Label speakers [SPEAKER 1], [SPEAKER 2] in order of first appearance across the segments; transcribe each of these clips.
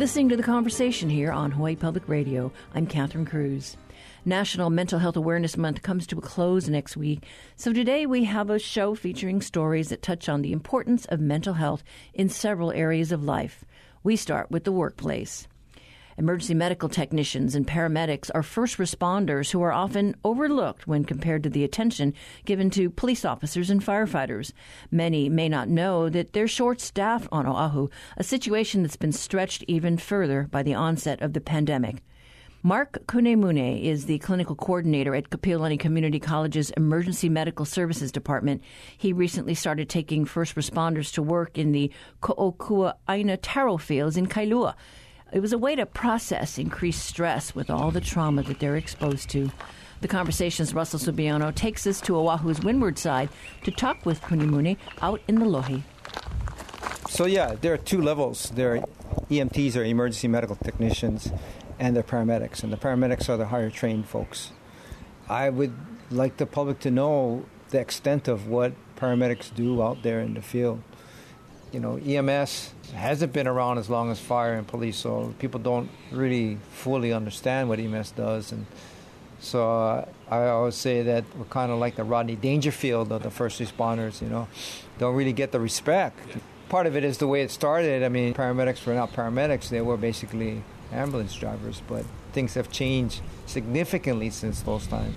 [SPEAKER 1] Listening to the conversation here on Hawaii Public Radio. I'm Catherine Cruz. National Mental Health Awareness Month comes to a close next week, so today we have a show featuring stories that touch on the importance of mental health in several areas of life. We start with the workplace. Emergency medical technicians and paramedics are first responders who are often overlooked when compared to the attention given to police officers and firefighters. Many may not know that they're short staffed on Oahu, a situation that's been stretched even further by the onset of the pandemic. Mark Kunemune is the clinical coordinator at Kapiolani Community College's Emergency Medical Services Department. He recently started taking first responders to work in the Ko'okua Aina taro fields in Kailua. It was a way to process increased stress with all the trauma that they're exposed to. The conversation's Russell Subiono takes us to Oahu's windward side to talk with Kunemune out in the lo'i.
[SPEAKER 2] So yeah, there are two levels. There are EMTs or emergency medical technicians, and the paramedics. And the paramedics are the higher trained folks. I would like the public to know the extent of what paramedics do out there in the field. You know, EMS hasn't been around as long as fire and police, so people don't really fully understand what EMS does. And so uh, I always say that we're kind of like the Rodney Dangerfield of the first responders, you know, don't really get the respect. Part of it is the way it started. I mean, paramedics were not paramedics, they were basically ambulance drivers, but things have changed significantly since those times.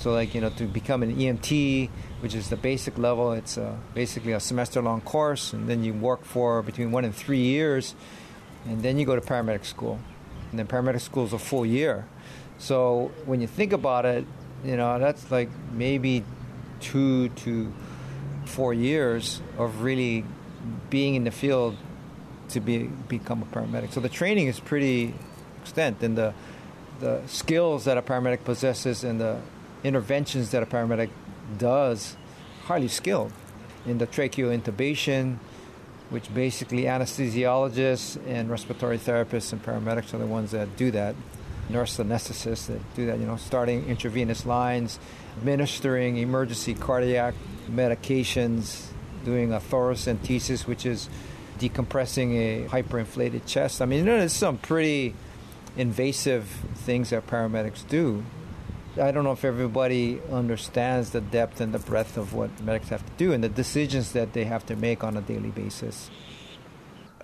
[SPEAKER 2] So, like, you know, to become an EMT, which is the basic level, it's uh, basically a semester long course, and then you work for between one and three years, and then you go to paramedic school. And then paramedic school is a full year. So, when you think about it, you know, that's like maybe two to four years of really being in the field to be become a paramedic. So the training is pretty extent, and the the skills that a paramedic possesses and the interventions that a paramedic does, highly skilled. Endotracheal intubation, which basically anesthesiologists and respiratory therapists and paramedics are the ones that do that. Nurse anesthetists that do that, you know, starting intravenous lines, administering emergency cardiac medications, doing a thoracentesis, which is decompressing a hyperinflated chest. I mean, there's some pretty invasive things that paramedics do. I don't know if everybody understands the depth and the breadth of what medics have to do and the decisions that they have to make on a daily basis.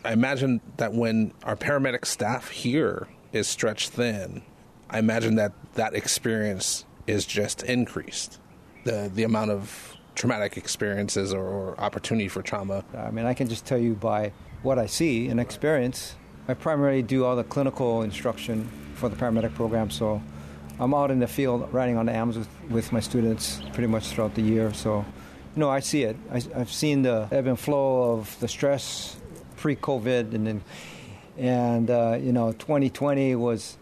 [SPEAKER 3] I imagine that when our paramedic staff here is stretched thin, I imagine that that experience is just increased. The the amount of traumatic experiences or, or, opportunity for trauma?
[SPEAKER 2] I mean, I can just tell you by what I see and experience. I primarily do all the clinical instruction for the paramedic program, so I'm out in the field riding on the AMS with, with my students pretty much throughout the year. So, you know, I see it. I, have seen the ebb and flow of the stress pre-COVID, and then, and uh, you know, 2020 was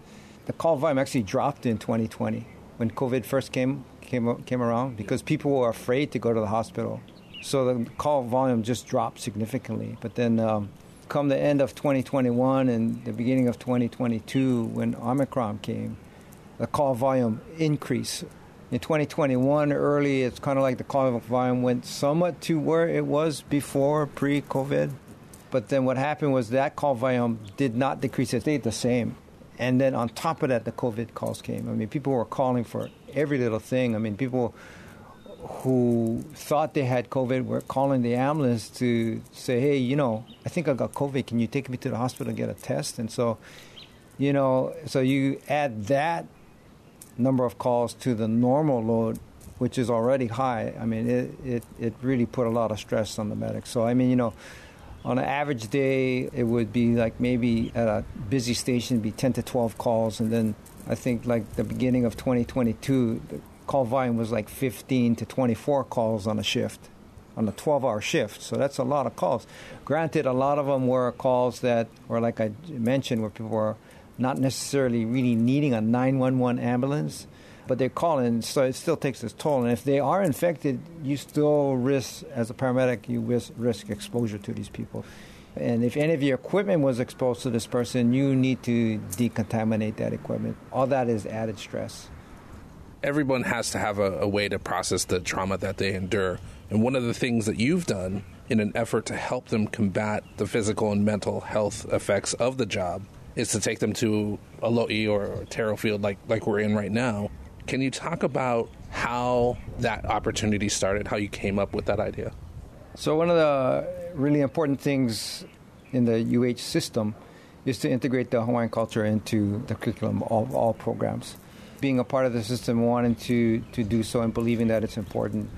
[SPEAKER 2] the call volume actually dropped in 2020 when COVID first came came came around because people were afraid to go to the hospital. So the call volume just dropped significantly. But then, um, come the end of 2021 and the beginning of 2022, when Omicron came, the call volume increase. In 2021, early, it's kind of like the call volume went somewhat to where it was before pre-COVID. But then what happened was that call volume did not decrease; it stayed the same. And then on top of that, the COVID calls came. I mean, people were calling for every little thing. I mean, people who thought they had COVID were calling the ambulance to say, hey, you know, I think I got COVID. Can you take me to the hospital and get a test? And so, you know, so you add that number of calls to the normal load, which is already high. I mean, it, it, it really put a lot of stress on the medics. So, I mean, you know, on an average day, it would be like maybe at a busy station, be 10 to 12 calls. And then I think like the beginning of 2022, the call volume was like 15 to 24 calls on a shift, on a 12 hour shift. So that's a lot of calls. Granted, a lot of them were calls that were, like I mentioned, where people were not necessarily really needing a 911 ambulance but they're calling, so it still takes its toll. And if they are infected, you still risk, as a paramedic, you risk, risk exposure to these people. And if any of your equipment was exposed to this person, you need to decontaminate that equipment. All that is added stress.
[SPEAKER 3] Everyone has to have a, a way to process the trauma that they endure. And one of the things that you've done in an effort to help them combat the physical and mental health effects of the job is to take them to a lo'i or taro field like, like we're in right now. Can you talk about how that opportunity started, how you came up with that idea?
[SPEAKER 2] So, one of the really important things in the UH system is to integrate the Hawaiian culture into the curriculum of all programs. Being a part of the system, wanting to, to do so and believing that it's important,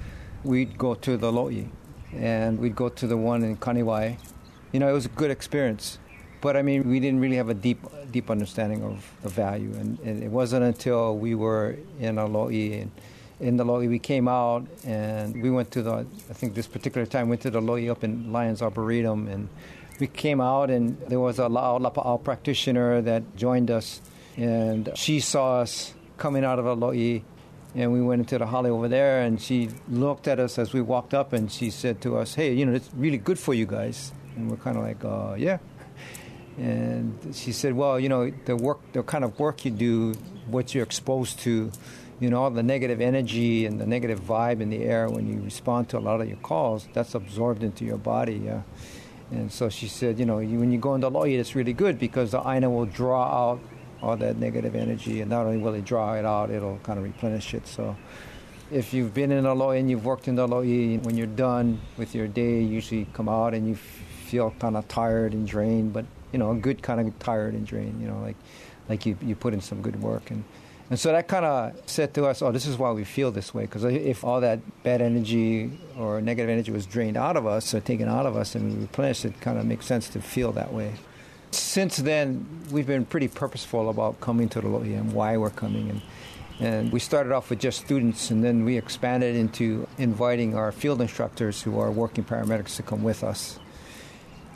[SPEAKER 2] we'd go to the lo'i and we'd go to the one in Kanewai. You know, it was a good experience. But I mean, we didn't really have a deep, deep understanding of the value. And, and it wasn't until we were in a and in the lo'i we came out and we went to the, I think this particular time, went to the lo'i up in Lyons Arboretum. And we came out and there was a La'au Lapa'au practitioner that joined us. And she saw us coming out of a lo'i and we went into the hale over there and she looked at us as we walked up and she said to us hey you know it's really good for you guys. And we're kind of like uh, yeah and she said well you know the work the kind of work you do what you're exposed to you know all the negative energy and the negative vibe in the air when you respond to a lot of your calls that's absorbed into your body yeah and so she said you know when you go into lo'i it's really good because the aina will draw out all that negative energy, and not only will it draw it out, it'll kind of replenish it. So, if you've been in a lo'i and you've worked in the lo'i, when you're done with your day, you usually come out and you feel kind of tired and drained, but you know, a good kind of tired and drained. You know, like like you you put in some good work and. And so that kind of said to us, oh, this is why we feel this way. Because if all that bad energy or negative energy was drained out of us or taken out of us and replenished, it kind of makes sense to feel that way. Since then, we've been pretty purposeful about coming to the lo'i and why we're coming. And, and we started off with just students, and then we expanded into inviting our field instructors who are working paramedics to come with us.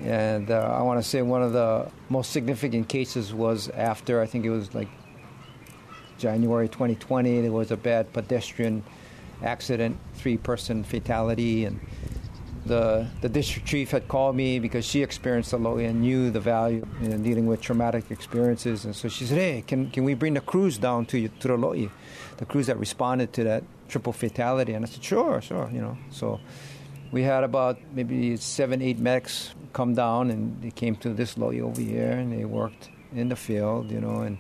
[SPEAKER 2] And uh, I want to say one of the most significant cases was after, I think it was like January 2020, there was a bad pedestrian accident, three person fatality, and the, the district chief had called me because she experienced a lo'i and knew the value in dealing with traumatic experiences. And so she said, hey, can, can we bring the crews down to, to the lo'i, the crews that responded to that triple fatality? And I said, sure, sure, you know. So we had about maybe seven, eight medics come down and they came to this lo'i over here and they worked in the field, you know, and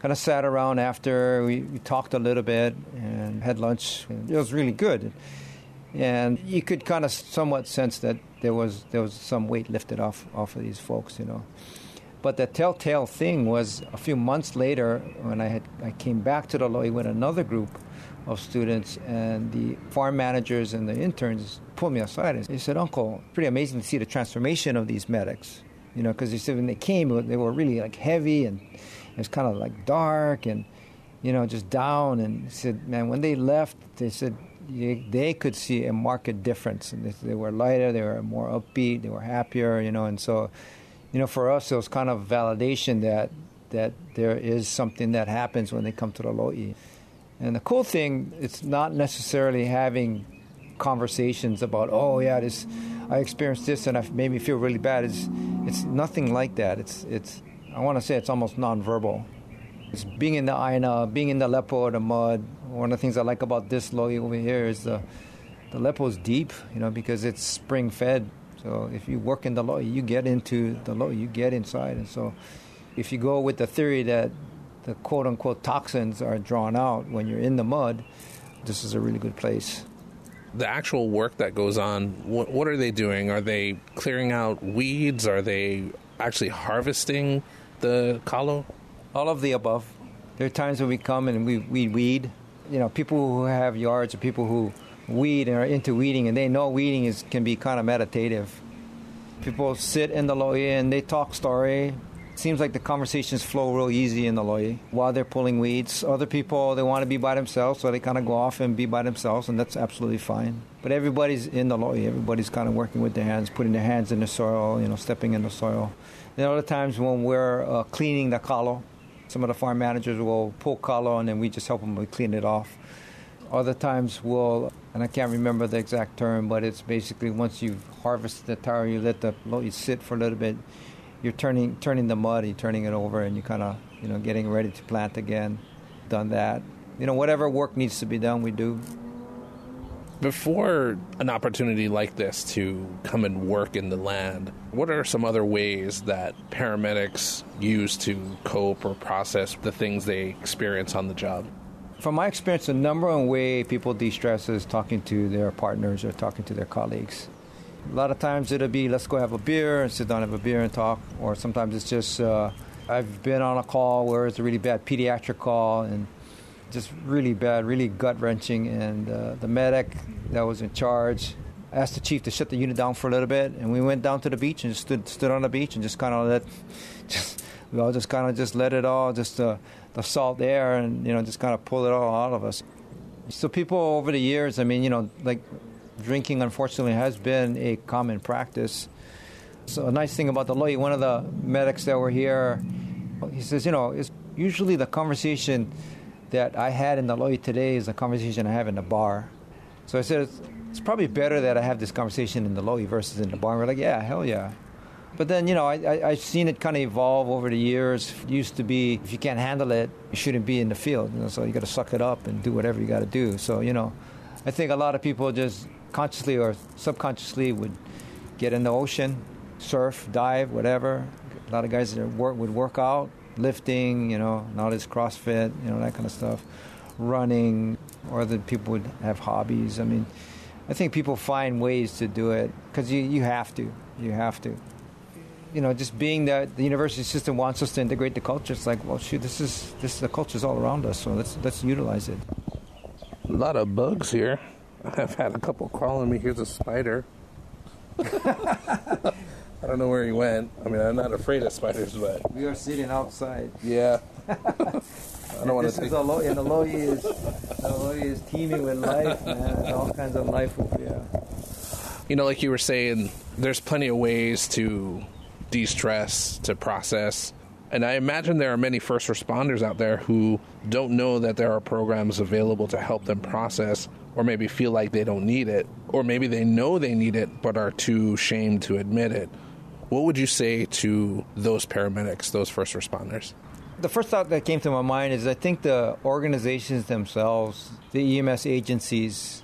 [SPEAKER 2] kind of sat around after. We, we talked a little bit and had lunch. It was really good and you could kind of somewhat sense that there was there was some weight lifted off off of these folks, you know. But the telltale thing was a few months later when I had I came back to the lo'i with another group of students, and the farm managers and the interns pulled me aside and they said, "Uncle, pretty amazing to see the transformation of these medics." You know, because he said when they came, they were really like heavy and it was kind of like dark and you know just down. And he said, "Man, when they left, they said they could see a marked difference. And they were lighter, they were more upbeat, they were happier, you know. And so, you know, for us, it was kind of validation that that there is something that happens when they come to the lo'i. And the cool thing, it's not necessarily having conversations about, oh yeah, this I experienced this and it made me feel really bad. It's it's nothing like that. It's it's I want to say it's almost nonverbal. It's being in the aina, being in the lepo, or the mud, one of the things I like about this lo'i over here is the the lepo is deep, you know, because it's spring fed. So if you work in the lo'i, you get into the lo'i, you get inside. And so if you go with the theory that the quote unquote toxins are drawn out when you're in the mud, this is a really good place.
[SPEAKER 3] The actual work that goes on, what, what are they doing? Are they clearing out weeds? Are they actually harvesting the kalo?
[SPEAKER 2] All of the above. There are times when we come and we, we weed you know, people who have yards or people who weed and are into weeding and they know weeding is can be kind of meditative. People sit in the lo'i and they talk story. Seems like the conversations flow real easy in the lo'i while they're pulling weeds. Other people they want to be by themselves, so they kind of go off and be by themselves, and that's absolutely fine. But everybody's in the lo'i. Everybody's kind of working with their hands, putting their hands in the soil, you know, stepping in the soil. Are other times when we're uh, cleaning the kalo, some of the farm managers will pull kalo and then we just help them clean it off. Other times we'll, and I can't remember the exact term, but it's basically once you've harvested the taro, you let the lo'i sit for a little bit. You're turning turning the mud, you're turning it over, and you kind of you know getting ready to plant again. Done that. You know whatever work needs to be done, we do.
[SPEAKER 3] Before an opportunity like this to come and work in the land, what are some other ways that paramedics use to cope or process the things they experience on the job?
[SPEAKER 2] From my experience, the number one way people de stress is talking to their partners or talking to their colleagues. A lot of times it'll be let's go have a beer and sit down have a beer and talk, or sometimes it's just uh, I've been on a call where it's a really bad pediatric call and just really bad, really gut wrenching. And uh, the medic that was in charge asked the chief to shut the unit down for a little bit, and we went down to the beach and just stood stood on the beach and just kind of let, just we all just kind of just let it all, just uh, the salt air, and you know just kind of pull it all out of us. So people over the years, I mean, you know, like drinking unfortunately has been a common practice. So a nice thing about the Lo'i, one of the medics that were here, he says, you know, it's usually the conversation that I had in the Lo'i today is the conversation I have in the bar. So I said, it's, it's probably better that I have this conversation in the Lo'i versus in the bar. And we're like, yeah, hell yeah. But then, you know, I, have seen it kind of evolve over the years. It used to be, if you can't handle it, you shouldn't be in the field. You know, so you got to suck it up and do whatever you got to do. So, you know, I think a lot of people just consciously or subconsciously would get in the ocean, surf, dive, whatever. A lot of guys that work, would work out, lifting, you know, all this CrossFit, you know, that kind of stuff, running, or that people would have hobbies. I mean, I think people find ways to do it because you, you have to. You have to. You know, just being that the university system wants us to integrate the culture, it's like, well, shoot, this is this the culture's all around us, so let's let's utilize it.
[SPEAKER 3] A lot of bugs here. I've had a couple crawling me. Here's a spider. I don't know where he went. I mean, I'm not afraid of spiders, but
[SPEAKER 2] we are sitting outside.
[SPEAKER 3] Yeah. I don't want
[SPEAKER 2] to
[SPEAKER 3] take.
[SPEAKER 2] Is a lo- and the Lo'i is is teeming with life, man. All kinds of life here.
[SPEAKER 3] You know, like you were saying, there's plenty of ways to de-stress, to process. And I imagine there are many first responders out there who don't know that there are programs available to help them process or maybe feel like they don't need it, or maybe they know they need it but are too ashamed to admit it. What would you say to those paramedics, those first responders?
[SPEAKER 2] The first thought that came to my mind is I think the organizations themselves, the EMS agencies,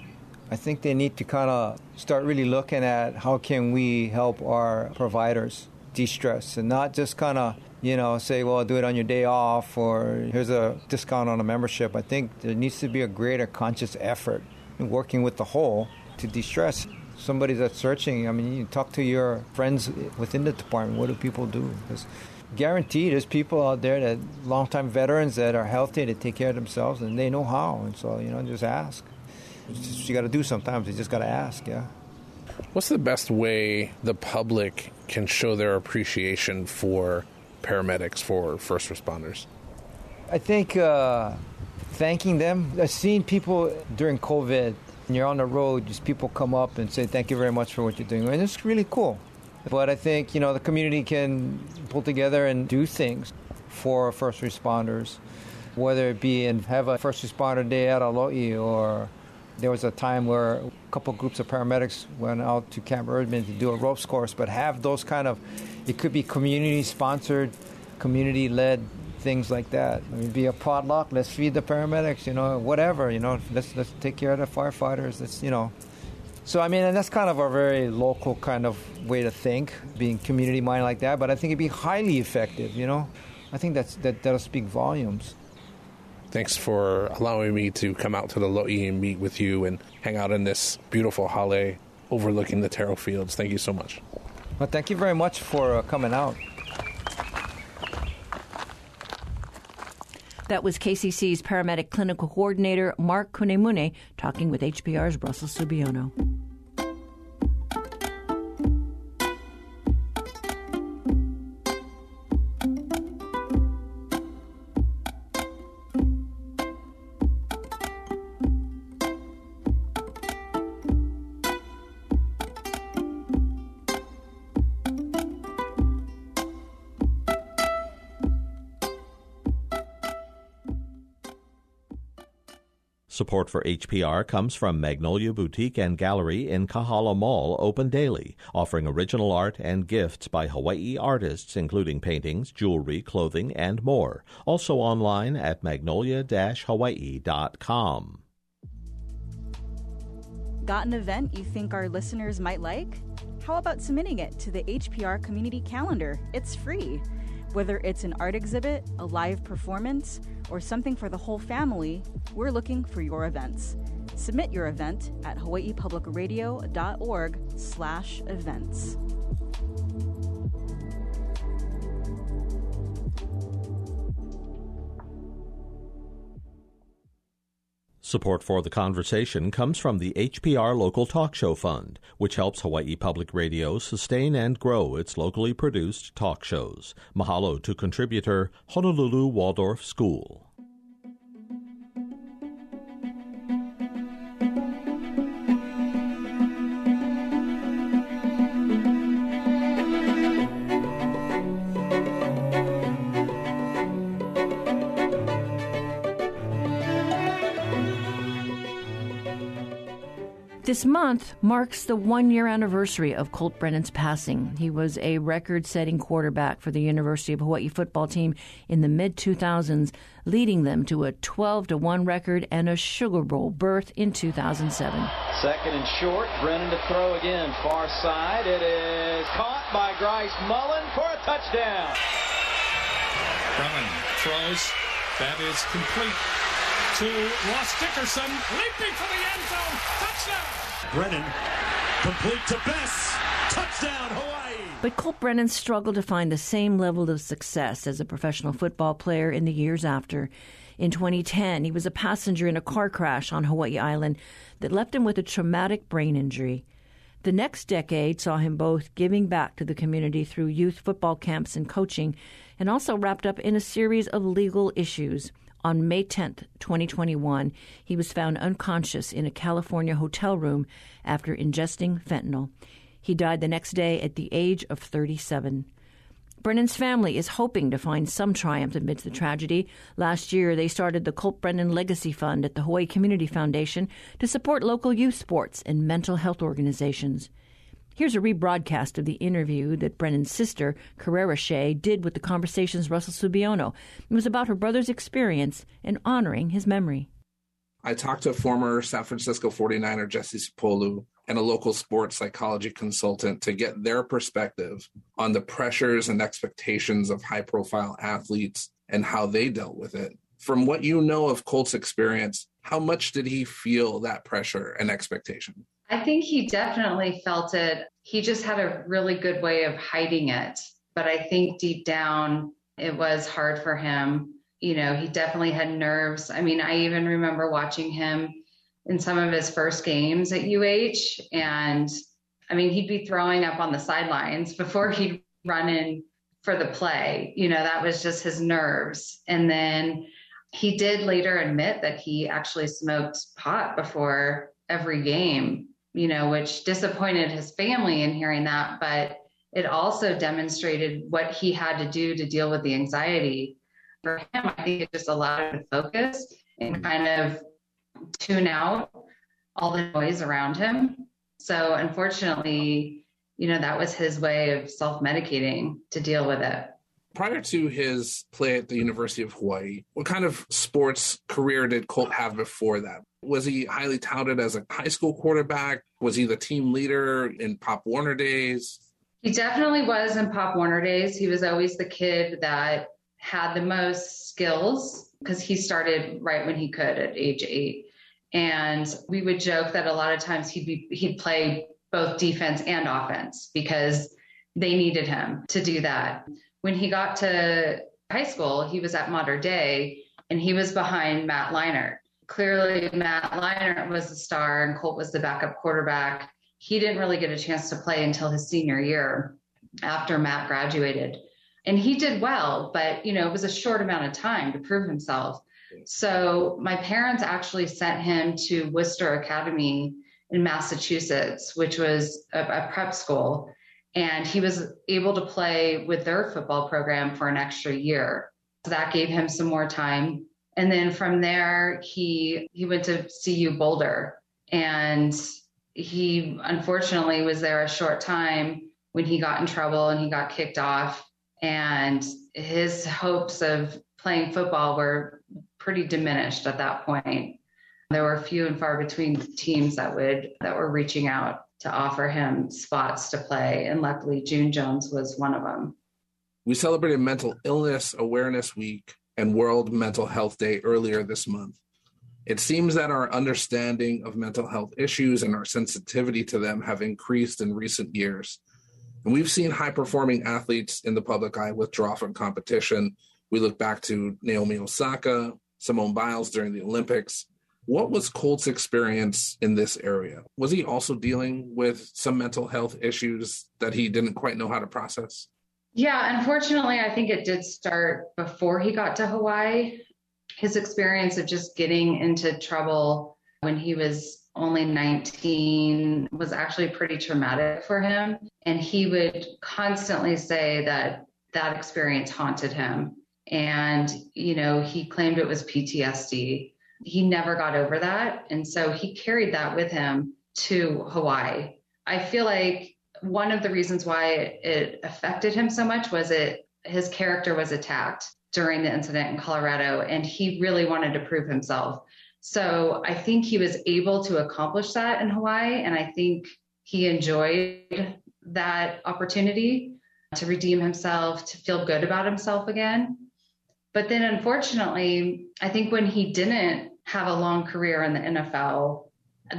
[SPEAKER 2] I think they need to kind of start really looking at how can we help our providers de-stress and not just kind of you know say well do it on your day off or here's a discount on a membership i think there needs to be a greater conscious effort working with the whole to de-stress. Somebody that's searching, I mean, you talk to your friends within the department. What do people do? Because guaranteed, there's people out there that longtime veterans that are healthy, they take care of themselves, and they know how. And so, you know, just ask. Just, you got to do sometimes. You just got to ask. Yeah.
[SPEAKER 3] What's the best way the public can show their appreciation for paramedics, for first responders?
[SPEAKER 2] I think. Uh, thanking them. I've seen people during COVID, and you're on the road, just people come up and say, Thank you very much for what you're doing. And it's really cool. But I think, you know, the community can pull together and do things for first responders, whether it be and have a first responder day at a lo'i or there was a time where a couple groups of paramedics went out to Camp Erdman to do a ropes course, but have those kind of, it could be community sponsored, community led things like that. I mean, be a potluck. Let's feed the paramedics. You know, whatever. You know, let's let's take care of the firefighters. Let's you know. So I mean, and that's kind of a very local kind of way to think, being community minded like that. But I think it'd be highly effective. You know, I think that's that that'll speak volumes.
[SPEAKER 3] Thanks for allowing me to come out to the Lo'i and meet with you and hang out in this beautiful hale overlooking the taro fields. Thank you so much.
[SPEAKER 2] Well, thank you very much for uh, coming out.
[SPEAKER 1] That was KCC's paramedic clinical coordinator, Mark Kunemune, talking with HPR's Russell Subiono.
[SPEAKER 4] Support for HPR comes from Magnolia Boutique and Gallery in Kahala Mall, open daily, offering original art and gifts by Hawaii artists, including paintings, jewelry, clothing, and more. Also online at magnolia-hawaii.com.
[SPEAKER 5] Got an event you think our listeners might like? How about submitting it to the HPR community calendar? It's free. Whether it's an art exhibit, a live performance, or something for the whole family, we're looking for your events. Submit your event at hawaiipublicradio.org/events.
[SPEAKER 4] Support for the conversation comes from the HPR Local Talk Show Fund, which helps Hawaii Public Radio sustain and grow its locally produced talk shows. Mahalo to contributor Honolulu Waldorf School.
[SPEAKER 1] This month marks the one year anniversary of Colt Brennan's passing. He was a record setting quarterback for the University of Hawaii football team in the mid 2000s, leading them to a 12 1 record and a Sugar Bowl berth in 2007.
[SPEAKER 6] Second and short, Brennan to throw again. Far side, it is caught by Grice Mullen for a touchdown.
[SPEAKER 7] Brennan throws. That is complete to Ross Dickerson, leaping for the end zone. Touchdown!
[SPEAKER 8] Brennan, complete to Bess. Touchdown, Hawaii!
[SPEAKER 1] But Colt Brennan struggled to find the same level of success as a professional football player in the years after. In 2010, he was a passenger in a car crash on Hawaii Island that left him with a traumatic brain injury. The next decade saw him both giving back to the community through youth football camps and coaching, and also wrapped up in a series of legal issues. On May 10, 2021, he was found unconscious in a California hotel room after ingesting fentanyl. He died the next day at the age of 37. Brennan's family is hoping to find some triumph amidst the tragedy. Last year, they started the Colt Brennan Legacy Fund at the Hawaii Community Foundation to support local youth sports and mental health organizations. Here's a rebroadcast of the interview that Brennan's sister, Carrera Shea, did with the Conversation's Russell Subiono. It was about her brother's experience and honoring his memory.
[SPEAKER 3] I talked to former San Francisco 49er Jesse Sapolu and a local sports psychology consultant to get their perspective on the pressures and expectations of high profile athletes and how they dealt with it. From what you know of Colt's experience, how much did he feel that pressure and expectation?
[SPEAKER 9] I think he definitely felt it. He just had a really good way of hiding it. But I think deep down, it was hard for him. You know, he definitely had nerves. I mean, I even remember watching him in some of his first games at UH. And I mean, he'd be throwing up on the sidelines before he'd run in for the play. You know, that was just his nerves. And then he did later admit that he actually smoked pot before every game you know, which disappointed his family in hearing that, but it also demonstrated what he had to do to deal with the anxiety. For him, I think it just allowed him to focus and mm-hmm. kind of tune out all the noise around him. So, unfortunately, you know, that was his way of self medicating to deal with it.
[SPEAKER 3] Prior to his play at the University of Hawaii, what kind of sports career did Colt have before that? Was he highly touted as a high school quarterback? Was he the team leader in Pop Warner days?
[SPEAKER 9] He definitely was in Pop Warner days. He was always the kid that had the most skills because he started right when he could at age eight. And we would joke that a lot of times he'd be he'd play both defense and offense because they needed him to do that. When he got to high school, he was at Mater Dei and he was behind Matt Leinart clearly Matt Leinart was the star and Colt was the backup quarterback. He didn't really get a chance to play until his senior year after Matt graduated. And he did well, but you know, it was a short amount of time to prove himself. So my parents actually sent him to Worcester Academy in Massachusetts, which was a, a prep school. And he was able to play with their football program for an extra year. So that gave him some more time and then from there he he went to CU Boulder and he unfortunately was there a short time when he got in trouble and he got kicked off and his hopes of playing football were pretty diminished at that point. There were few and far between teams that would that were reaching out to offer him spots to play, and luckily June Jones was one of them.
[SPEAKER 3] We celebrated Mental Illness Awareness Week and World Mental Health Day earlier this month. It seems that our understanding of mental health issues and our sensitivity to them have increased in recent years. And we've seen high performing athletes in the public eye withdraw from competition. We look back to Naomi Osaka, Simone Biles during the Olympics. What was Colt's experience in this area? Was he also dealing with some mental health issues that he didn't quite know how to process?
[SPEAKER 9] Yeah, unfortunately, I think it did start before he got to Hawaii. His experience of just getting into trouble when he was only 19 was actually pretty traumatic for him. And he would constantly say that that experience haunted him. And, you know, he claimed it was PTSD. He never got over that. And so he carried that with him to Hawaii. I feel like one of the reasons why it affected him so much was it his character was attacked during the incident in Colorado and he really wanted to prove himself. So I think he was able to accomplish that in Hawaii. And I think he enjoyed that opportunity to redeem himself, to feel good about himself again. But then unfortunately, I think when he didn't have a long career in the NFL,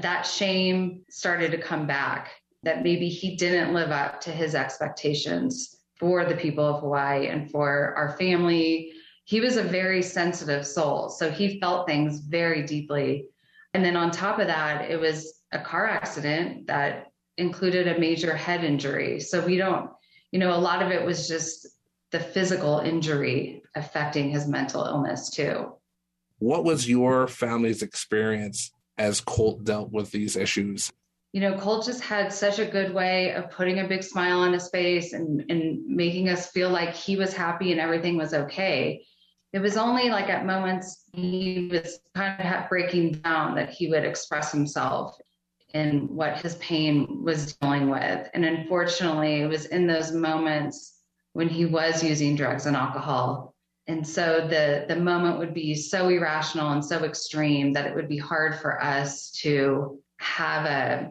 [SPEAKER 9] that shame started to come back that maybe he didn't live up to his expectations for the people of Hawaii and for our family he was a very sensitive soul. So he felt things very deeply. And then on top of that, it was a car accident that included a major head injury. So we don't, you know, a lot of it was just the physical injury affecting his mental illness too.
[SPEAKER 3] What was your family's experience as Colt dealt with these issues?
[SPEAKER 9] You know, Colt just had such a good way of putting a big smile on his face and, and making us feel like he was happy and everything was okay it was only like at moments he was kind of breaking down that he would express himself in what his pain was dealing with. And unfortunately, it was in those moments when he was using drugs and alcohol. And so the, the moment would be so irrational and so extreme that it would be hard for us to have a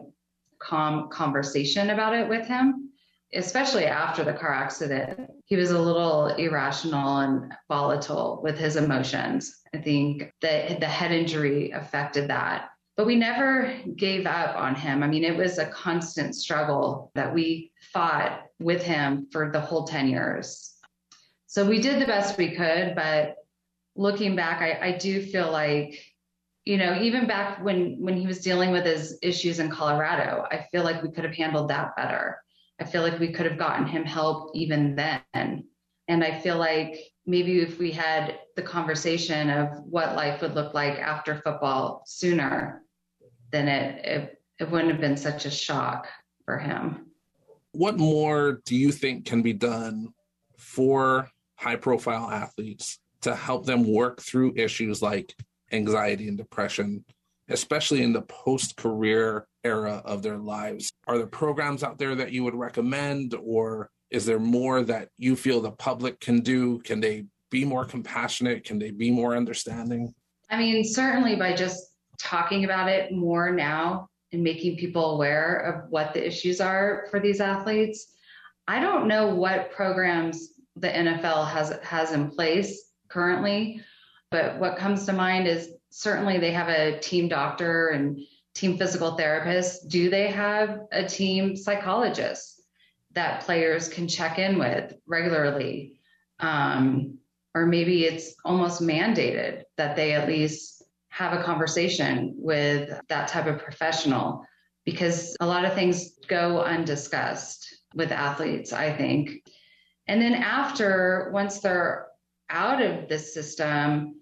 [SPEAKER 9] calm conversation about it with him especially after the car accident, he was a little irrational and volatile with his emotions. I think that the head injury affected that. But we never gave up on him. I mean, it was a constant struggle that we fought with him for the whole 10 years. So we did the best we could, but looking back, I, I do feel like you know even back when when he was dealing with his issues in colorado i feel like we could have handled that better I feel like we could have gotten him help even then. And I feel like maybe if we had the conversation of what life would look like after football sooner, then it, it, it wouldn't have been such a shock for him.
[SPEAKER 3] What more do you think can be done for high profile athletes to help them work through issues like anxiety and depression, especially in the post career era of their lives. Are there programs out there that you would recommend, or is there more that you feel the public can do? Can they be more compassionate? Can they be more understanding?
[SPEAKER 9] I mean, certainly by just talking about it more now and making people aware of what the issues are for these athletes. I don't know what programs the NFL has has in place currently, but what comes to mind is certainly they have a team doctor and team physical therapists? Do they have a team psychologist that players can check in with regularly? Um, or maybe it's almost mandated that they at least have a conversation with that type of professional because a lot of things go undiscussed with athletes, I think. And then after, once they're out of the system,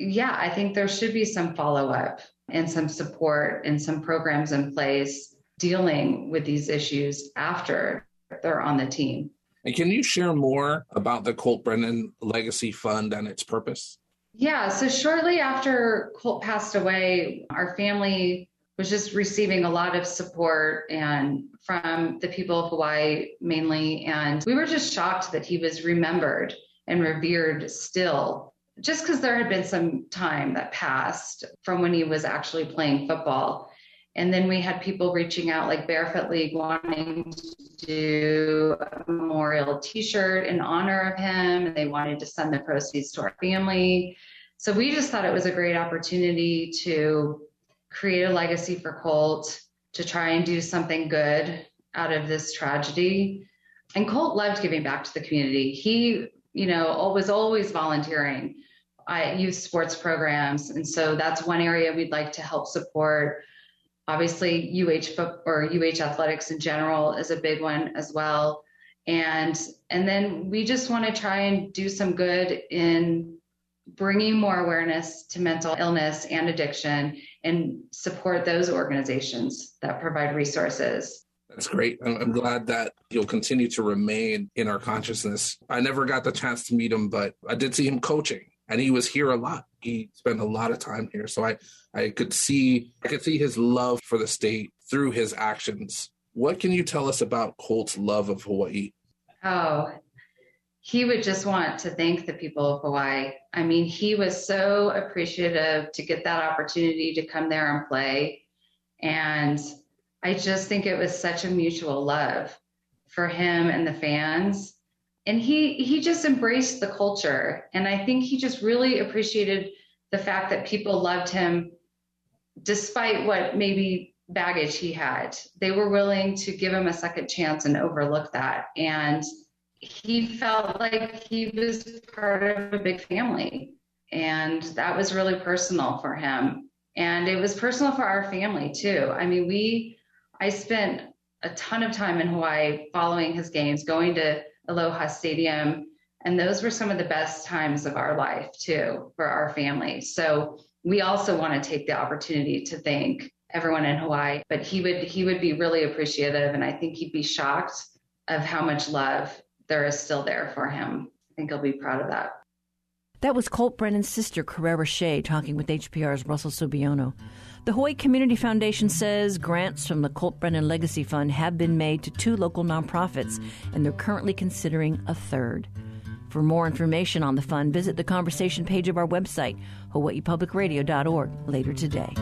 [SPEAKER 9] yeah, I think there should be some follow up and some support and some programs in place dealing with these issues after they're on the team.
[SPEAKER 3] And can you share more about the Colt Brennan Legacy Fund and its purpose?
[SPEAKER 9] Yeah, so shortly after Colt passed away, our family was just receiving a lot of support and from the people of Hawaii mainly and we were just shocked that he was remembered and revered still just because there had been some time that passed from when he was actually playing football. And then we had people reaching out, like Barefoot League, wanting to do a memorial t shirt in honor of him. And they wanted to send the proceeds to our family. So we just thought it was a great opportunity to create a legacy for Colt, to try and do something good out of this tragedy. And Colt loved giving back to the community. He, you know, was always volunteering youth sports programs. And so that's one area we'd like to help support. Obviously, UH or UH athletics in general is a big one as well. And and then we just want to try and do some good in bringing more awareness to mental illness and addiction and support those organizations that provide resources.
[SPEAKER 3] That's great. I'm, glad that he'll continue to remain in our consciousness. I never got the chance to meet him, but I did see him coaching and he was here a lot. He spent a lot of time here. So I, I could see I could see his love for the state through his actions. What can you tell us about Colt's love of Hawaii?
[SPEAKER 9] Oh, he would just want to thank the people of Hawaii. I mean, he was so appreciative to get that opportunity to come there and play. And I just think it was such a mutual love for him and the fans. And he he just embraced the culture. And I think he just really appreciated the fact that people loved him despite what maybe baggage he had. They were willing to give him a second chance and overlook that. And he felt like he was part of a big family. And that was really personal for him. And it was personal for our family too. I mean, we I spent a ton of time in Hawaii following his games, going to Aloha Stadium. And those were some of the best times of our life, too, for our family. So we also want to take the opportunity to thank everyone in Hawaii. But he would he would be really appreciative, and I think he'd be shocked of how much love there is still there for him. I think he'll be proud of that.
[SPEAKER 1] That was Colt Brennan's sister, Carrera Shea, talking with HPR's Russell Subiono. The Hawaii Community Foundation says grants from the Colt Brennan Legacy Fund have been made to two local nonprofits, and they're currently considering a third. For more information on the fund, visit the conversation page of our website, hawaiipublicradio.org, later today.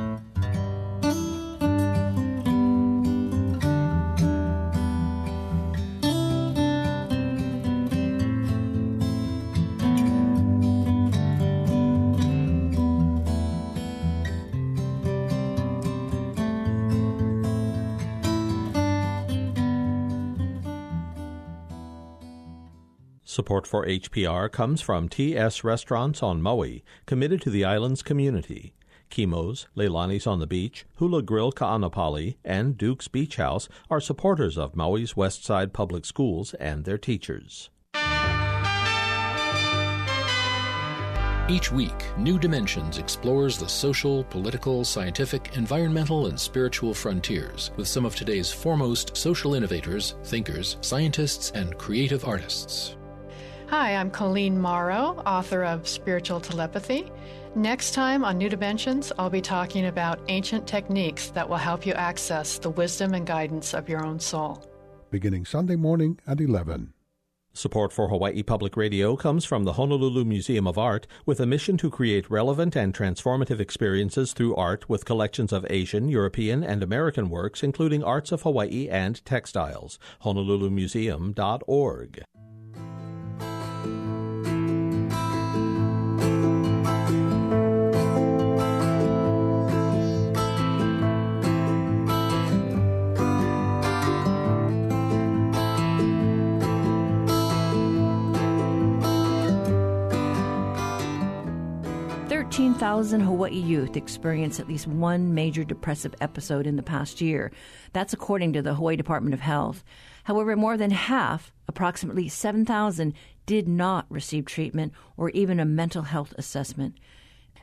[SPEAKER 4] Support for HPR comes from TS Restaurants on Maui, committed to the island's community. Kimo's, Leilani's on the Beach, Hula Grill Ka'anapali, and Duke's Beach House are supporters of Maui's West Side Public Schools and their teachers.
[SPEAKER 10] Each week, New Dimensions explores the social, political, scientific, environmental, and spiritual frontiers with some of today's foremost social innovators, thinkers, scientists, and creative artists.
[SPEAKER 11] Hi, I'm Colleen Mauro, author of Spiritual Telepathy. Next time on New Dimensions, I'll be talking about ancient techniques that will help you access the wisdom and guidance of your own soul.
[SPEAKER 12] Beginning Sunday morning at 11.
[SPEAKER 4] Support for Hawaii Public Radio comes from the Honolulu Museum of Art with a mission to create relevant and transformative experiences through art with collections of Asian, European, and American works, including arts of Hawaii and textiles. HonoluluMuseum.org.
[SPEAKER 1] 13,000 Hawaii youth experienced at least one major depressive episode in the past year. That's according to the Hawaii Department of Health. However, more than half, approximately 7,000, did not receive treatment or even a mental health assessment.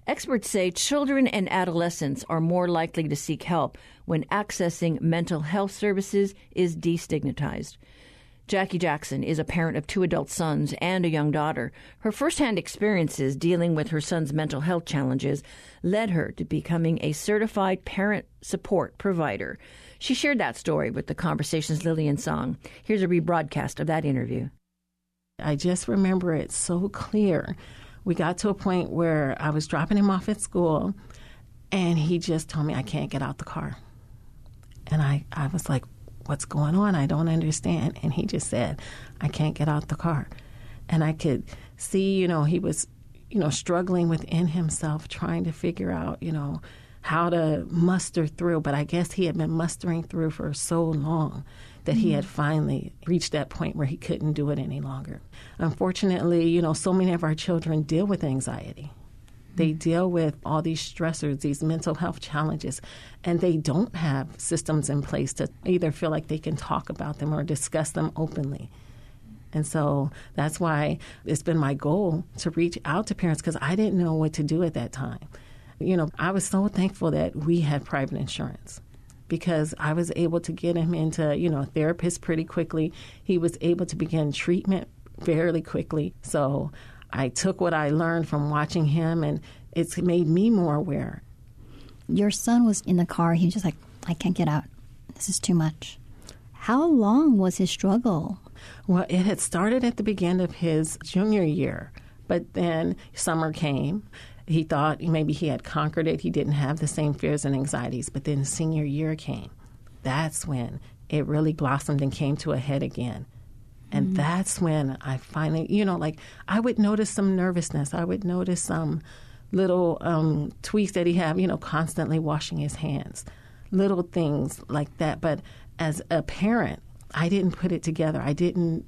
[SPEAKER 1] Experts say children and adolescents are more likely to seek help when accessing mental health services is destigmatized. Jackie Jackson is a parent of two adult sons and a young daughter. Her firsthand experiences dealing with her son's mental health challenges led her to becoming a certified parent support provider. She shared that story with the Conversations Lillian Tsang. Here's a rebroadcast of that interview.
[SPEAKER 13] I just remember it so clear we got to a point where I was dropping him off at school, and he just told me, I can't get out the car. And I, I was like, What's going on? I don't understand. And he just said, I can't get out the car. And I could see, you know, he was, you know, struggling within himself, trying to figure out, you know, how to muster through. But I guess he had been mustering through for so long that he mm-hmm. had finally reached that point where he couldn't do it any longer. Unfortunately, you know, so many of our children deal with anxiety. They deal with all these stressors, these mental health challenges, and they don't have systems in place to either feel like they can talk about them or discuss them openly. And so that's why it's been my goal to reach out to parents because I didn't know what to do at that time. You know, I was so thankful that we had private insurance because I was able to get him into, you know, a therapist pretty quickly. He was able to begin treatment fairly quickly. So I took what I learned from watching him and it's made me more aware.
[SPEAKER 14] Your son was in the car. He was just like, I can't get out. This is too much. How long was his struggle?
[SPEAKER 13] Well, it had started at the beginning of his junior year, but then summer came. He thought maybe he had conquered it. He didn't have the same fears and anxieties, but then senior year came. That's when it really blossomed and came to a head again. And mm-hmm. that's when I finally, you know, like I would notice some nervousness. I would notice some little um, tweaks that he have, you know, constantly washing his hands, little things like that. But as a parent, I didn't put it together. I didn't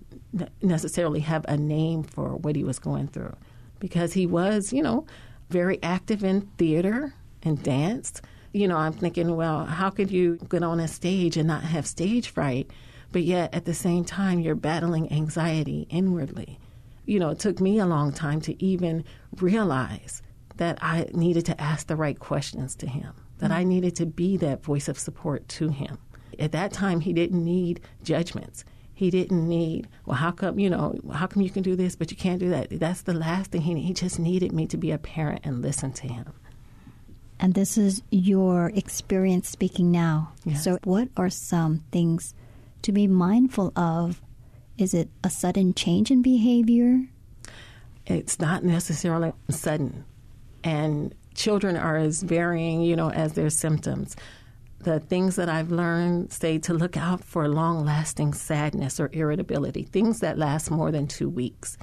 [SPEAKER 13] necessarily have a name for what he was going through because he was, you know, very active in theater and dance. You know, I'm thinking, well, how could you get on a stage and not have stage fright? But yet at the same time, you're battling anxiety inwardly. You know, it took me a long time to even realize that I needed to ask the right questions to him, that I needed to be that voice of support to him. At that time, he didn't need judgments. He didn't need, well, how come, you know, how come you can do this, but you can't do that? That's the last thing he He just needed me to be a parent and listen to him.
[SPEAKER 14] And this is your experience speaking now.
[SPEAKER 13] Yes.
[SPEAKER 14] So, what are some things to be mindful of? Is it a sudden change in behavior?
[SPEAKER 13] It's not necessarily sudden. And children are as varying, you know, as their symptoms. The things that I've learned say to look out for long lasting sadness or irritability, things that last more than two weeks.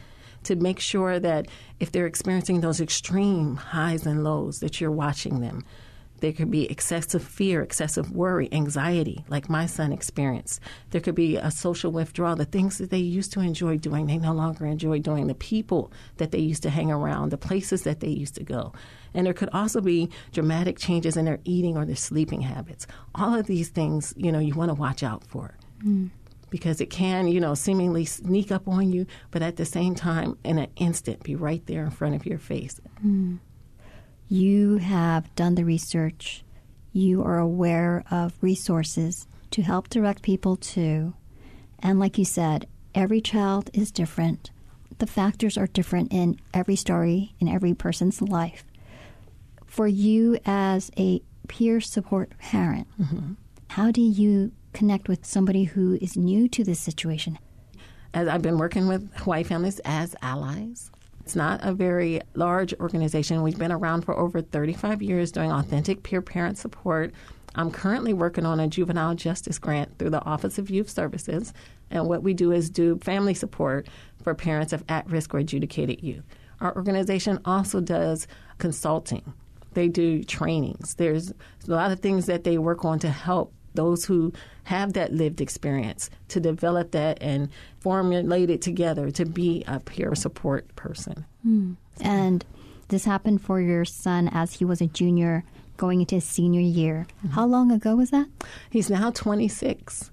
[SPEAKER 13] To make sure that if they're experiencing those extreme highs and lows, that you're watching them there could be excessive fear, excessive worry, anxiety, like my son experienced. There could be a social withdrawal. The things that they used to enjoy doing, they no longer enjoy doing. The people that they used to hang around, the places that they used to go. And there could also be dramatic changes in their eating or their sleeping habits. All of these things, you know, you want to watch out for. Mm. Because it can, you know, seemingly sneak up on you, but at the same time, in an instant, be right there in front of your face.
[SPEAKER 14] Mm you have done the research, you are aware of resources to help direct people to. And like you said, every child is different. The factors are different in every story, in every person's life. For you as a peer support parent, mm-hmm. how do you connect with somebody who is new to this situation?
[SPEAKER 13] As I've been working with Hawaii families as allies, it's not a very large organization. We've been around for over 35 years doing authentic peer parent support. I'm currently working on a juvenile justice grant through the Office of Youth Services. And what we do is do family support for parents of at risk or adjudicated youth. Our organization also does consulting, they do trainings. There's a lot of things that they work on to help those who have that lived experience to develop that and formulate it together to be a peer support person.
[SPEAKER 14] Mm. And this happened for your son as he was a junior going into his senior year. Mm-hmm. How long ago was that?
[SPEAKER 13] He's now 26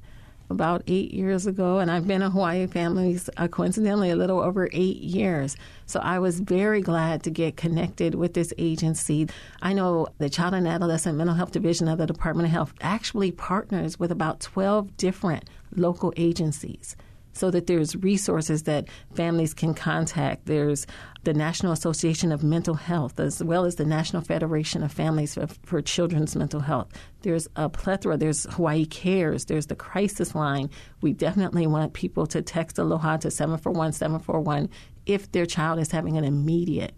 [SPEAKER 13] about eight years ago, and I've been in Hawaii families uh, coincidentally a little over eight years. So I was very glad to get connected with this agency. I know the Child and Adolescent Mental Health Division of the Department of Health actually partners with about 12 different local agencies so that there's resources that families can contact. There's the National Association of Mental Health, as well as the National Federation of Families for, for, Children's Mental Health. There's a plethora. There's Hawaii Cares. There's the crisis line. We definitely want people to text Aloha to 741 741 if their child is having an immediate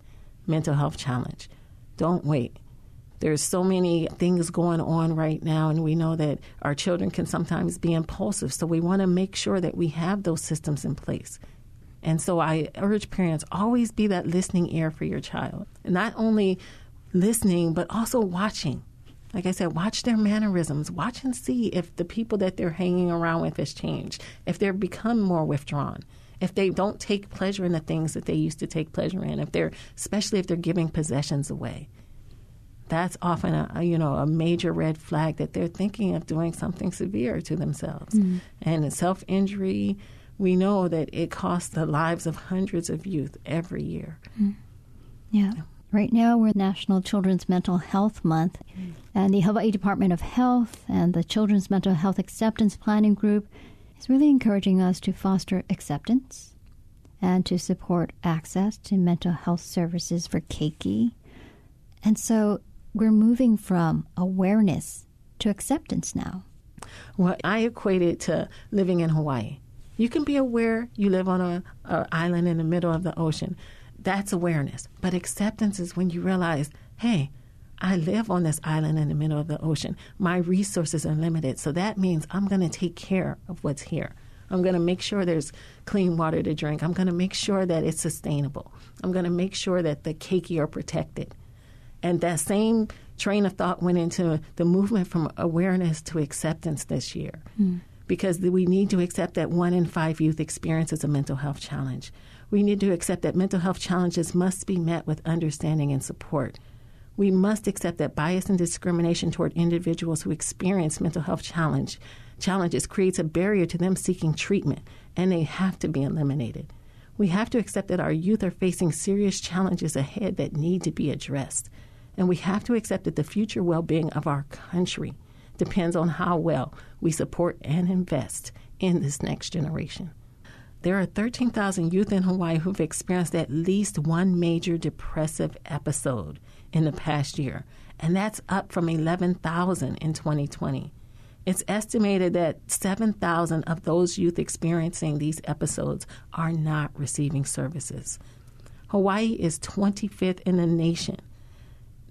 [SPEAKER 13] mental health challenge. Don't wait. There's so many things going on right now, and we know that our children can sometimes be impulsive. So we want to make sure that we have those systems in place. And so I urge parents always be that listening ear for your child. Not only listening, but also watching. Like I said, watch their mannerisms. Watch and see if the people that they're hanging around with has changed, if they've become more withdrawn, if they don't take pleasure in the things that they used to take pleasure in, if they're, especially if they're giving possessions away. That's often a, you know a major red flag that they're thinking of doing something severe to themselves. Mm-hmm. And self injury, we know that it costs the lives of hundreds of youth every year.
[SPEAKER 14] Mm. Yeah. Right now, we're National Children's Mental Health Month, and the Hawaii Department of Health and the Children's Mental Health Acceptance Planning Group is really encouraging us to foster acceptance and to support access to mental health services for keiki. And so we're moving from awareness to acceptance now.
[SPEAKER 13] Well, I equate it to living in Hawaii. You can be aware you live on a, a island in the middle of the ocean that's awareness. But acceptance is when you realize, hey, I live on this island in the middle of the ocean. My resources are limited. So that means I'm going to take care of what's here. I'm going to make sure there's clean water to drink. I'm going to make sure that it's sustainable. I'm going to make sure that the keiki are protected. And that same train of thought went into the movement from awareness to acceptance this year. Mm. Because we need to accept that one in five youth experiences a mental health challenge we need to accept that mental health challenges must be met with understanding and support. We must accept that bias and discrimination toward individuals who experience mental health challenge challenges creates a barrier to them seeking treatment, and they have to be eliminated. We have to accept that our youth are facing serious challenges ahead that need to be addressed. And we have to accept that the future well being of our country depends on how well we support and invest in this next generation. There are 13,000 youth in Hawaii who've experienced at least one major depressive episode in the past year, and that's up from 11,000 in 2020. It's estimated that 7,000 of those youth experiencing these episodes are not receiving services. Hawaii is 25th in the nation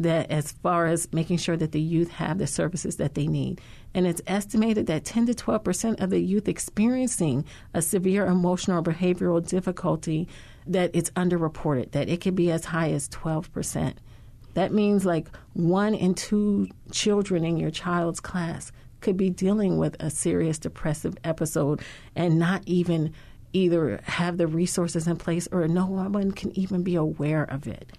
[SPEAKER 13] that as far as making sure that the youth have the services that they need. And it's estimated that 10 to 12 percent of the youth experiencing a severe emotional or behavioral difficulty that it's underreported, that it could be as high as 12 percent. That means like one in two children in your child's class could be dealing with a serious depressive episode and not even either have the resources in place or no one can even be aware of it.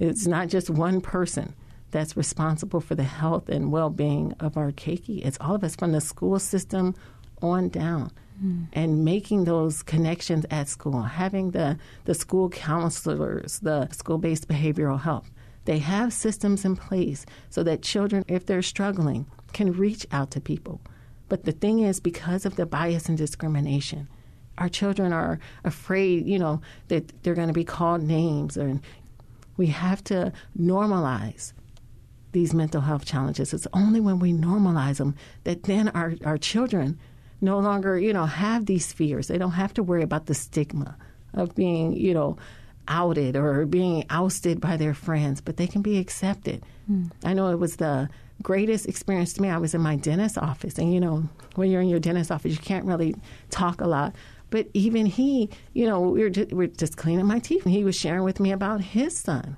[SPEAKER 13] It's not just one person that's responsible for the health and well being of our keiki. It's all of us from the school system on down. Mm. And making those connections at school, having the, the school counselors, the school based behavioral health. They have systems in place so that children, if they're struggling, can reach out to people. But the thing is, because of the bias and discrimination, our children are afraid, you know, that they're going to be called names or, we have to normalize these mental health challenges. It's only when we normalize them that then our, our children no longer, you know, have these fears. They don't have to worry about the stigma of being, you know, outed or being ousted by their friends, but they can be accepted. Mm. I know it was the greatest experience to me. I was in my dentist office, and you know, when you're in your dentist office, you can't really talk a lot. But even he, you know, we were just, we were just cleaning my teeth, and he was sharing with me about his son.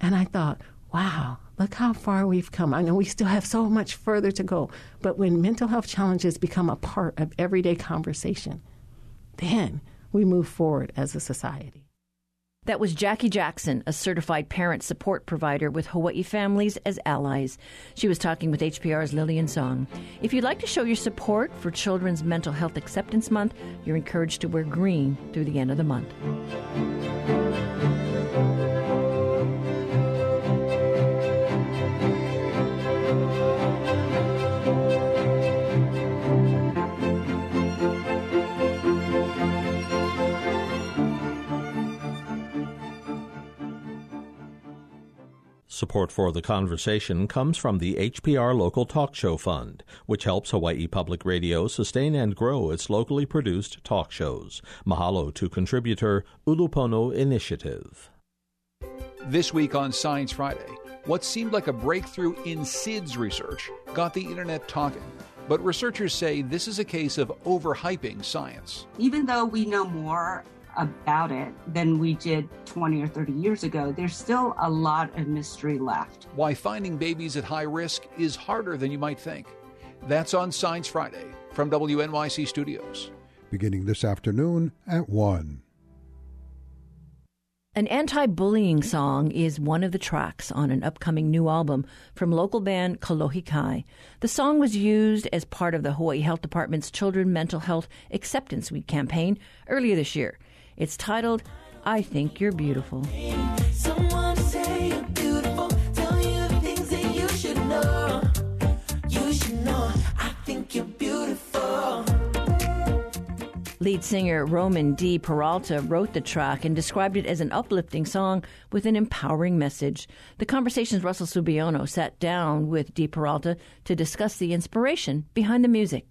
[SPEAKER 13] And I thought, wow, look how far we've come. I know we still have so much further to go. But when mental health challenges become a part of everyday conversation, then we move forward as a society.
[SPEAKER 1] That was Jackie Jackson, a certified parent support provider with Hawaii Families as Allies. She was talking with HPR's Lillian Tsang. If you'd like to show your support for Children's Mental Health Acceptance Month, you're encouraged to wear green through the end of the month.
[SPEAKER 4] Support for the conversation comes from the HPR Local Talk Show Fund, which helps Hawaii Public Radio sustain and grow its locally produced talk shows. Mahalo to contributor Ulupono Initiative.
[SPEAKER 15] This week on Science Friday, what seemed like a breakthrough in SIDS research got the internet talking. But researchers say this is a case of overhyping science.
[SPEAKER 16] Even though we know more about it than we did 20 or 30 years ago, there's still a lot of mystery left.
[SPEAKER 15] Why finding babies at high risk is harder than you might think. That's on Science Friday from WNYC Studios.
[SPEAKER 12] Beginning this afternoon at 1.
[SPEAKER 1] An anti bullying song is one of the tracks on an upcoming new album from local band Kolohe Kai. The song was used as part of the Hawaii Health Department's Children Mental Health Acceptance Week campaign earlier this year. It's titled, I Think You're Beautiful.
[SPEAKER 17] Someone say you're beautiful, tell you the things that you should know. You should know, I think you're beautiful.
[SPEAKER 1] Lead singer Roman De Peralta wrote the track and described it as an uplifting song with an empowering message. The Conversation's Russell Subiono sat down with D. Peralta to discuss the inspiration behind the music.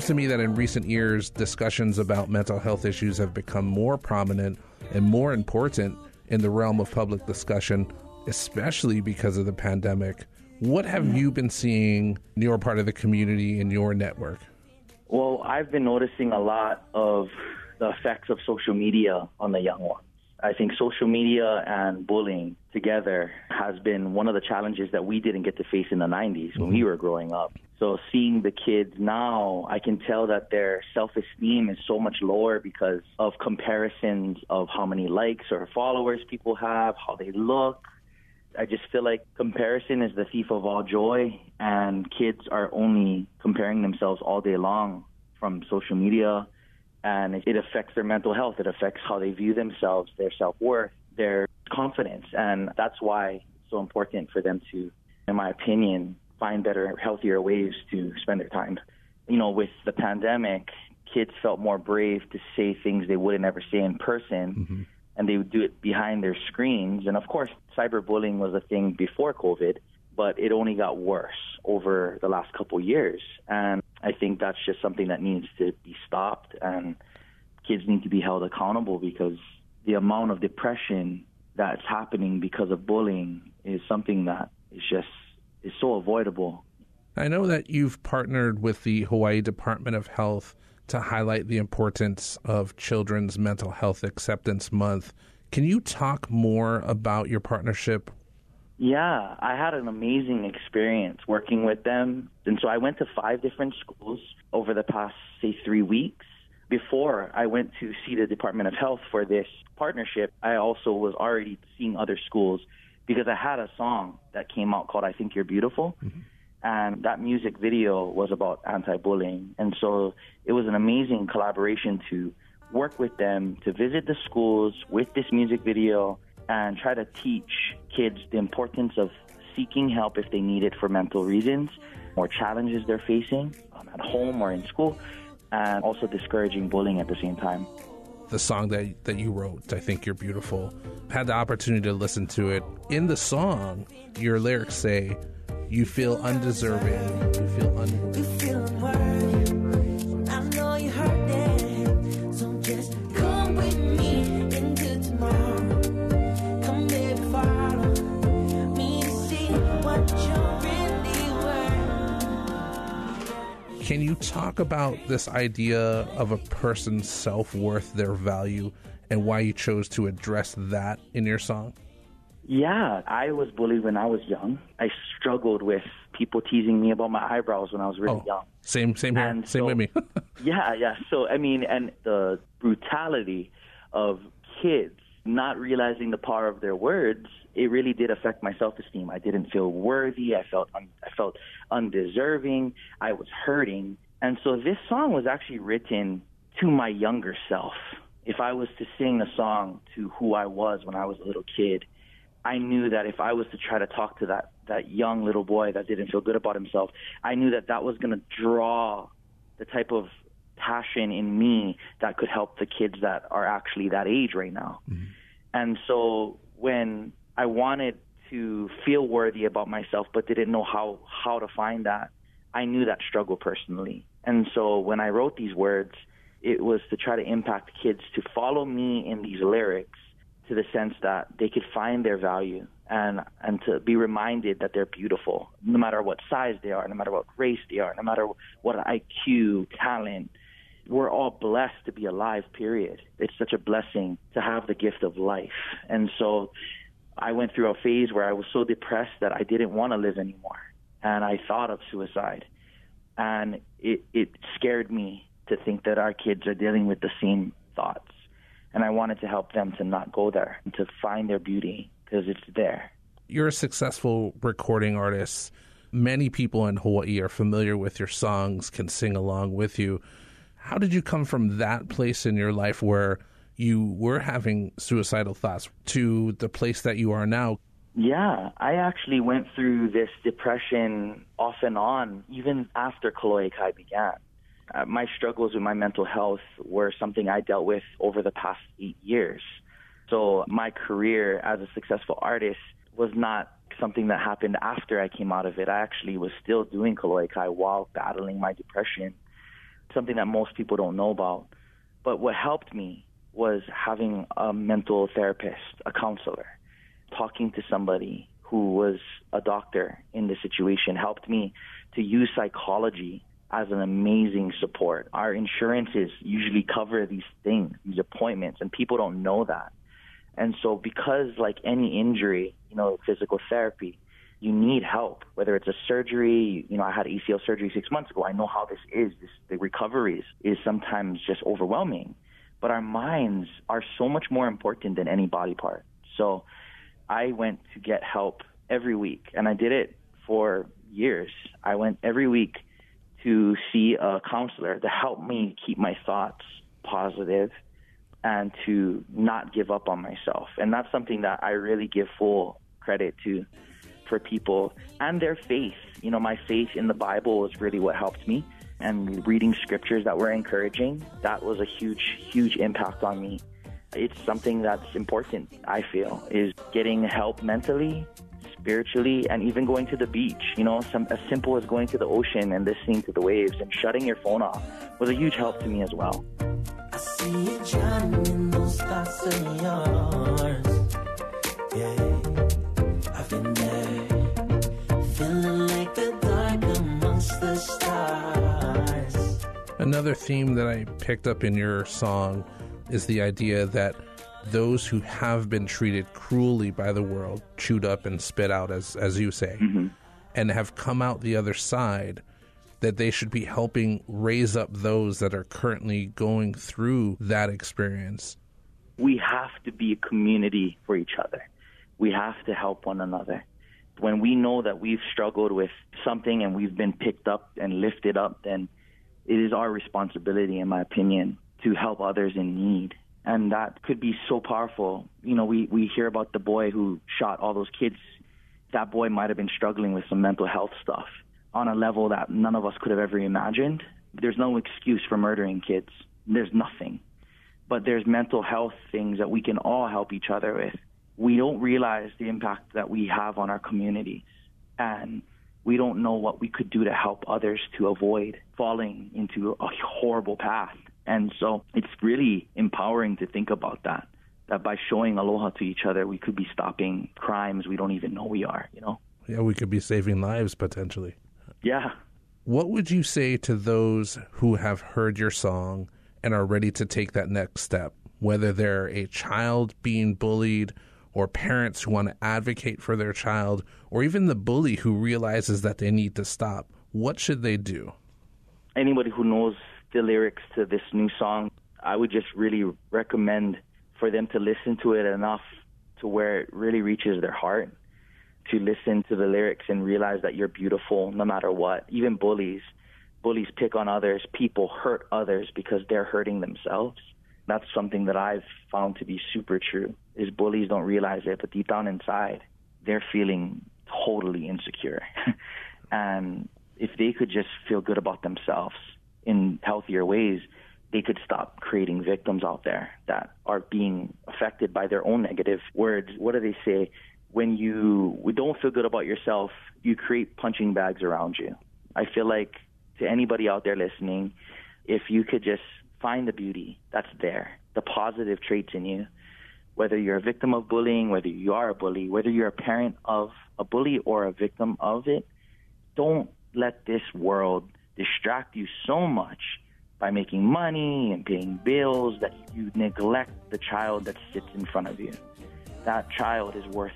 [SPEAKER 3] Seems to me that in recent years, discussions about mental health issues have become more prominent and more important in the realm of public discussion, especially because of the pandemic. What have you been seeing in your part of the community in your network?
[SPEAKER 18] Well, I've been noticing a lot of the effects of social media on the young ones. I think social media and bullying together has been one of the challenges that we didn't get to face in the 90s when we mm-hmm. were growing up. So seeing the kids now, I can tell that their self-esteem is so much lower because of comparisons of how many likes or followers people have, how they look. I just feel like comparison is the thief of all joy, and kids are only comparing themselves all day long from social media, and it, affects their mental health. It affects how they view themselves, their self worth, their confidence, and that's why it's so important for them to, in my opinion, find better, healthier ways to spend their time. You know, with the pandemic, kids felt more brave to say things they wouldn't ever say in person mm-hmm. and they would do it behind their screens. And of course, cyberbullying was a thing before COVID, but it only got worse over the last couple years. And I think that's just something that needs to be stopped, and kids need to be held accountable because the amount of depression that's happening because of bullying is something that is just is so avoidable.
[SPEAKER 3] I know that you've partnered with the Hawaii Department of Health to highlight the importance of Children's Mental Health Acceptance Month. Can you talk more about your partnership?
[SPEAKER 18] Yeah, I had an amazing experience working with them. And so I went to five different schools over the past, say, three weeks. Before I went to see the Department of Health for this partnership, I also was already seeing other schools because I had a song that came out called I Think You're Beautiful. Mm-hmm. And that music video was about anti bullying. And so it was an amazing collaboration to work with them, to visit the schools with this music video, and try to teach kids the importance of seeking help if they need it for mental reasons or challenges they're facing um, at home or in school, and also discouraging bullying at the same time.
[SPEAKER 3] The song that that you wrote, I think you're beautiful. Had the opportunity to listen to it. In the song, your lyrics say, "You feel undeserving. You feel.
[SPEAKER 17] Unworthy. You
[SPEAKER 3] talk about this idea of a person's self worth, their value, and why you chose to address that in your song?
[SPEAKER 18] Yeah, I was bullied when I was young. I struggled with people teasing me about my eyebrows when I was really oh, young.
[SPEAKER 3] Same, same here.
[SPEAKER 18] And
[SPEAKER 3] same
[SPEAKER 18] so-
[SPEAKER 3] with me.
[SPEAKER 18] Yeah, yeah. So, I mean, and the brutality of kids not realizing the power of their words, it really did affect my self-esteem. I didn't feel worthy. I felt un- I felt undeserving. I was hurting. And so this song was actually written to my younger self. If I was to sing a song to who I was when I was a little kid, I knew that if I was to try to talk to that that young little boy that didn't feel good about himself, I knew that that was going to draw the type of passion in me that could help the kids that are actually that age right now. Mm-hmm. And so when I wanted to feel worthy about myself but didn't know how how to find that, I knew that struggle personally. And so when I wrote these words, it was to try to impact kids to follow me in these lyrics to the sense that they could find their value and and to be reminded that they're beautiful no matter what size they are no matter what race they are no matter what IQ talent we're all blessed to be alive period it's such a blessing to have the gift of life and so I went through a phase where I was so depressed that I didn't want to live anymore and I thought of suicide and it it scared me to think that our kids are dealing with the same thoughts and I wanted to help them to not go there and to find their beauty because it's there.
[SPEAKER 3] You're a successful recording artist. Many people in Hawaii are familiar with your songs, can sing along with you. How did you come from that place in your life where you were having suicidal thoughts to the place that you are now?
[SPEAKER 18] Yeah, I actually went through this depression off and on even after Kolohe Kai began. Uh, my struggles with my mental health were something I dealt with over the past eight years. So my career as a successful artist was not something that happened after I came out of it. I actually was still doing Kolohe Kai while battling my depression, something that most people don't know about. But what helped me was having a mental therapist, a counselor, talking to somebody who was a doctor in the situation helped me to use psychology as an amazing support. Our insurances usually cover these things, these appointments, and people don't know that. And so, because like any injury, you know, physical therapy, you need help. Whether it's a surgery, you know, I had ACL surgery six months ago. I know how this is. This, the recovery is, is sometimes just overwhelming. But our minds are so much more important than any body part. So, I went to get help every week, and I did it for years. I went every week to see a counselor to help me keep my thoughts positive and to not give up on myself. And that's something that I really give full credit to for people and their faith. You know, my faith in the Bible was really what helped me. And reading scriptures that were encouraging, that was a huge, huge impact on me. It's something that's important, I feel, is getting help mentally, spiritually, and even going to the beach. You know, some as simple as going to the ocean and listening to the waves and shutting your phone off was a huge help to me as well.
[SPEAKER 3] Another theme that I picked up in your song is the idea that those who have been treated cruelly by the world, chewed up and spit out, as as you say, mm-hmm. and have come out the other side, that they should be helping raise up those that are currently going through that experience.
[SPEAKER 18] We have to be a community for each other. We have to help one another. When we know that we've struggled with something and we've been picked up and lifted up, then it is our responsibility, in my opinion, to help others in need. And that could be so powerful. You know, we, we hear about the boy who shot all those kids. That boy might have been struggling with some mental health stuff on a level that none of us could have ever imagined. There's no excuse for murdering kids. There's nothing. But there's mental health things that we can all help each other with. We don't realize the impact that we have on our communities. And we don't know what we could do to help others to avoid falling into a horrible path. And so it's really empowering to think about that. That by showing aloha to each other, we could be stopping crimes we don't even know we are, you know?
[SPEAKER 3] Yeah, we could be saving lives potentially.
[SPEAKER 18] Yeah.
[SPEAKER 3] What would you say to those who have heard your song and are ready to take that next step, whether they're a child being bullied or parents who want to advocate for their child or even the bully who realizes that they need to stop? What should they do?
[SPEAKER 18] Anybody who knows the lyrics to this new song, I would just really recommend for them to listen to it enough to where it really reaches their heart to listen to the lyrics and realize that you're beautiful no matter what. Even bullies, bullies pick on others. People hurt others because they're hurting themselves. That's something that I've found to be super true. Is bullies don't realize it, but deep down inside, they're feeling totally insecure. and if they could just feel good about themselves in healthier ways, they could stop creating victims out there that are being affected by their own negative words. What do they say? When you don't feel good about yourself, you create punching bags around you. I feel like to anybody out there listening, if you could just find the beauty that's there, the positive traits in you, whether you're a victim of bullying, whether you are a bully, whether you're a parent of a bully or a victim of it, don't let this world distract you so much by making money and paying bills that you neglect the child that sits in front of you. That child is worth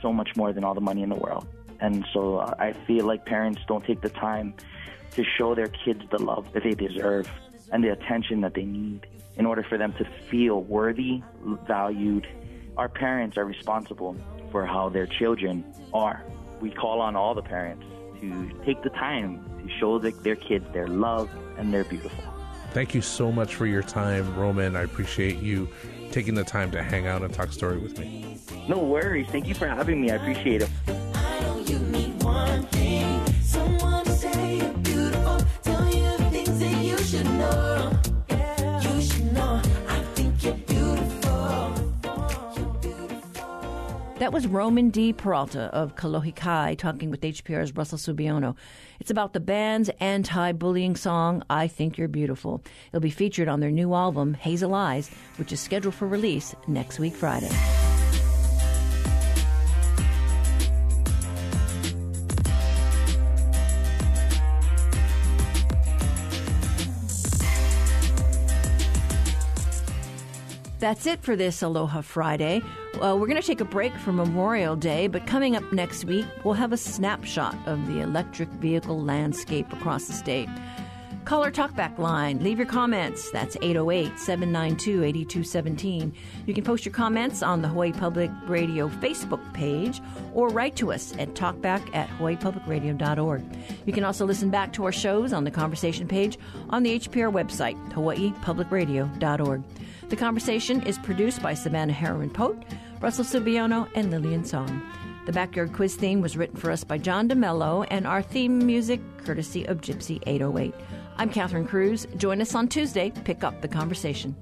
[SPEAKER 18] so much more than all the money in the world. And so uh, I feel like parents don't take the time to show their kids the love that they deserve and the attention that they need in order for them to feel worthy, valued. Our parents are responsible for how their children are. We call on all the parents to take the time to show the, their kids their love and they're beautiful.
[SPEAKER 3] Thank you so much for your time, Roman. I appreciate you taking the time to hang out and talk story with me.
[SPEAKER 18] No worries. Thank you for having me. I appreciate it.
[SPEAKER 1] That was Roman De Peralta of Kolohe Kai talking with HPR's Russell Subiono. It's about the band's anti bullying song, I Think You're Beautiful. It'll be featured on their new album, Hazel Eyes, which is scheduled for release next week, Friday. That's it for this Aloha Friday. Uh, we're going to take a break for Memorial Day, but coming up next week, we'll have a snapshot of the electric vehicle landscape across the state. Call our talkback line. Leave your comments. That's 808 792 8217. You can post your comments on the Hawaii Public Radio Facebook page or write to us at talkback at hawaiipublicradio.org. You can also listen back to our shows on the conversation page on the HPR website, hawaiipublicradio.org. The conversation is produced by Savannah Harriman Pote, Russell Subiono, and Lillian Tsang. The Backyard Quiz theme was written for us by John DeMello, and our theme music courtesy of Gypsy 808. I'm Catherine Cruz. Join us on Tuesday. Pick up the conversation.